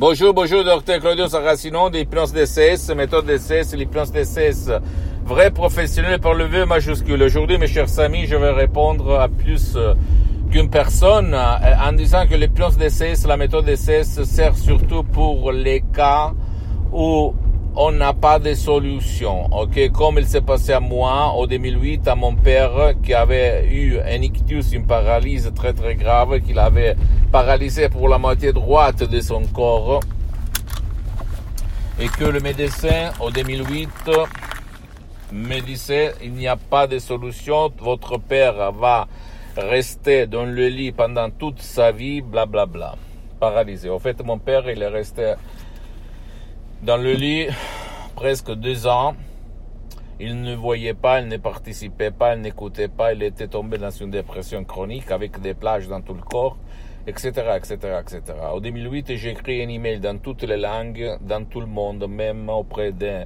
Bonjour, bonjour, docteur Claudio Saracino d'hypnose DCS, méthode DCS, l'hypnose DCS, vrai professionnel par le V majuscule. Aujourd'hui, mes chers amis, je vais répondre à plus euh, qu'une personne euh, en disant que l'hypnose DCS, la méthode DCS sert surtout pour les cas où on n'a pas de solution. Ok, comme il s'est passé à moi en 2008 à mon père qui avait eu un ictus, une paralysie très très grave, qu'il avait paralysé pour la moitié droite de son corps et que le médecin en 2008 me disait il n'y a pas de solution, votre père va rester dans le lit pendant toute sa vie, blablabla, bla, bla, paralysé. En fait, mon père, il est resté dans le lit, presque deux ans, il ne voyait pas, il ne participait pas, il n'écoutait pas, il était tombé dans une dépression chronique avec des plages dans tout le corps, etc., etc., etc. En 2008, j'ai écrit un email dans toutes les langues, dans tout le monde, même auprès des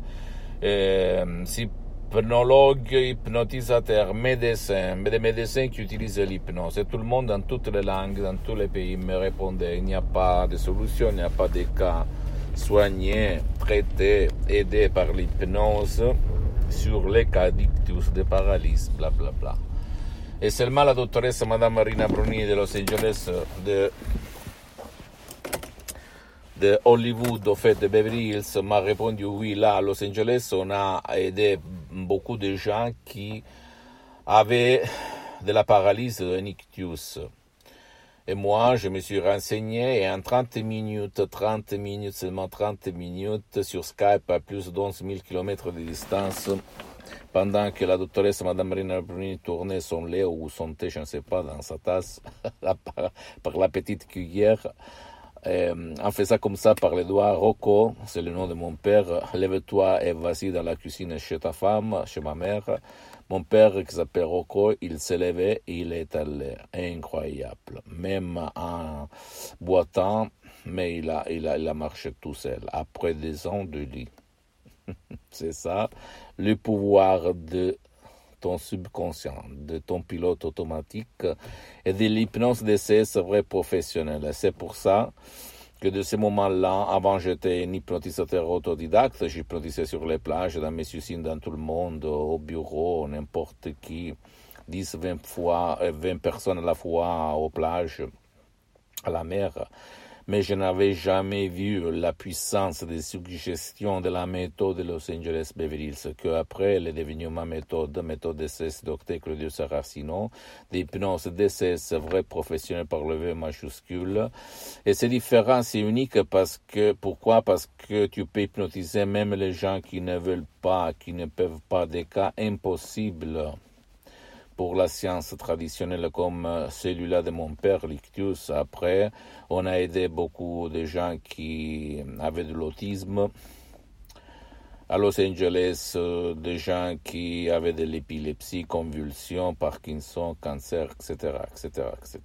euh, hypnologues, hypnotisateurs, médecins, des médecins qui utilisent l'hypnose. Et tout le monde, dans toutes les langues, dans tous les pays, me répondait, il n'y a pas de solution, il n'y a pas de cas soigné, traité, aidé par l'hypnose sur les cas d'ictus, de paralysie, bla bla bla. Et seulement la doctoresse Madame Marina Bruni de Los Angeles, de, Hollywood, au fait, de Beverly Hills, m'a répondu oui, là, à Los Angeles, on a aidé beaucoup de gens qui avaient de la paralysie, un ictus. Et moi, je me suis renseigné et en 30 minutes, 30 minutes, seulement 30 minutes sur Skype à plus de 11 000 km de distance, pendant que la doctoresse Madame Marina Bruni tournait son lait ou son thé, je ne sais pas, dans sa tasse, par, la petite cuillère, euh, en faisant comme ça par les doigts, Rocco, c'est le nom de mon père, lève-toi et vas-y dans la cuisine chez ta femme, chez ma mère. Mon père, qui s'appelle Rocco, il s'est levé et il est allé. Incroyable. Même en boitant, mais il a, il a, il a marché tout seul, après des ans de lit. C'est ça, le pouvoir de ton subconscient, de ton pilote automatique et de l'hypnose de ces vrais professionnels. C'est pour ça que de ce moment-là, avant j'étais un hypnotisateur autodidacte, j'hypnotisais sur les plages, dans mes usines, dans tout le monde, au bureau, n'importe qui, 10, 20 fois, 20 euh, personnes à la fois aux plages, à la mer mais je n'avais jamais vu la puissance des suggestions de la méthode de Los Angeles Beverly Hills, que après elle est devenue ma méthode, méthode DCS Dr. Claudio Saracino, d'hypnose DCS vrai professionnel par le V majuscule. Et c'est différent, c'est unique parce que, pourquoi? Parce que tu peux hypnotiser même les gens qui ne veulent pas, qui ne peuvent pas, des cas impossibles pour la science traditionnelle comme euh, celui-là de mon père, l'ictus. Après, on a aidé beaucoup de gens qui avaient de l'autisme. À Los Angeles, euh, des gens qui avaient de l'épilepsie, convulsions, Parkinson, cancer, etc., etc., etc.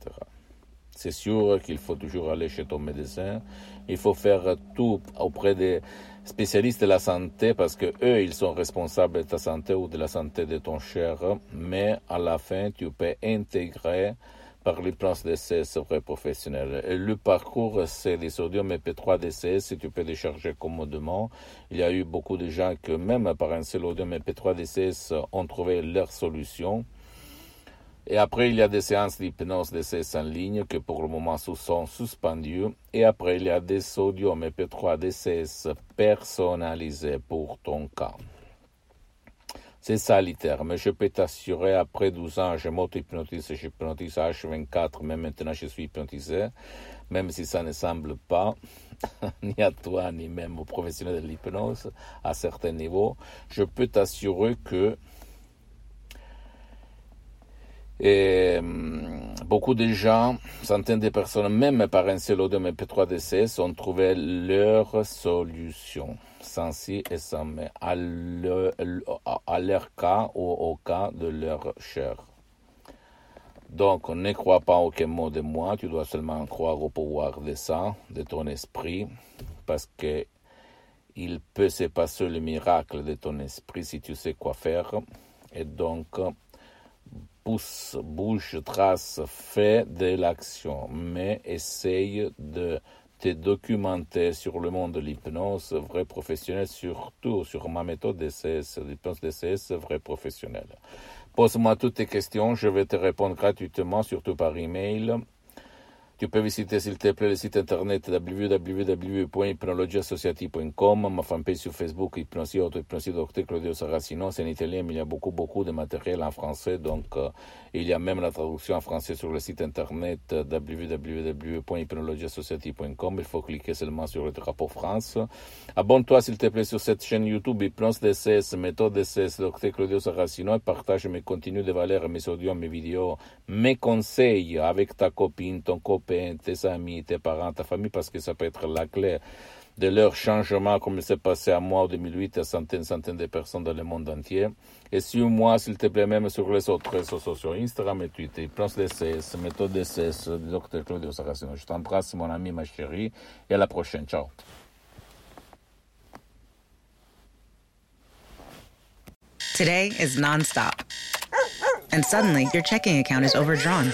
C'est sûr qu'il faut toujours aller chez ton médecin. Il faut faire tout auprès des spécialistes de la santé parce que eux, ils sont responsables de ta santé ou de la santé de ton cher. Mais à la fin, tu peux intégrer par les plans DCS vrais professionnels. Et le parcours, c'est des sodium MP3 DCS, tu peux décharger commodément. Il y a eu beaucoup de gens que même par un seul audio MP3 DCS ont trouvé leur solution. Et après, il y a des séances d'hypnose DCS en ligne que pour le moment sont suspendues. Et après, il y a des sodium MP3 DCS personnalisés pour ton cas. C'est ça mais Je peux t'assurer, après 12 ans, je m'auto-hypnotise, j'hypnotise H24, mais maintenant je suis hypnotisé, même si ça ne semble pas, ni à toi, ni même aux professionnels de l'hypnose, à certains niveaux. Je peux t'assurer que Et hum, beaucoup de gens, centaines de personnes, même par un seul audio MP3 DCS, ont trouvé leur solution, sans si et sans mais, à, à leur cas ou au cas de leur chair. Donc, ne crois pas aucun mot de moi, tu dois seulement croire au pouvoir de ça, de ton esprit, parce que il peut se passer le miracle de ton esprit si tu sais quoi faire. Et donc, pousse, bouge, trace, fais de l'action, mais essaye de te documenter sur le monde de l'hypnose vrai professionnel, surtout sur ma méthode DCS, l'hypnose DCS vrai professionnel. Pose-moi toutes tes questions, je vais te répondre gratuitement, surtout par email. Tu peux visiter, s'il te plaît, le site internet www.hypnologieassociative.com, ma fanpage sur Facebook, Hypnosie, Auto-Hypnosie, Dr Claudio Saracino. C'est en italien, mais il y a beaucoup, beaucoup de matériel en français. Donc, euh, il y a même la traduction en français sur le site internet www.hypnologieassociative.com. Il faut cliquer seulement sur le drapeau France. Abonne-toi, s'il te plaît, sur cette chaîne YouTube, Hypnose DCS, méthode DCS, Dr Claudio Saracino, et partage mes contenus de valeur, mes audios, mes vidéos, mes conseils avec ta copine, ton copain tes amis, tes parents, ta famille, parce que ça peut être la clé de leur changement, comme il s'est passé à moi en 2008, à centaines, centaines de personnes dans le monde entier. Et suis-moi, s'il te plaît, même sur les autres réseaux sociaux, Instagram et Twitter, Plans DCS, Méthode DCS, Dr Claudio Saracino. Je t'embrasse, mon ami, ma chérie, et à la prochaine. Ciao. Today is nonstop. And suddenly, your checking account is overdrawn.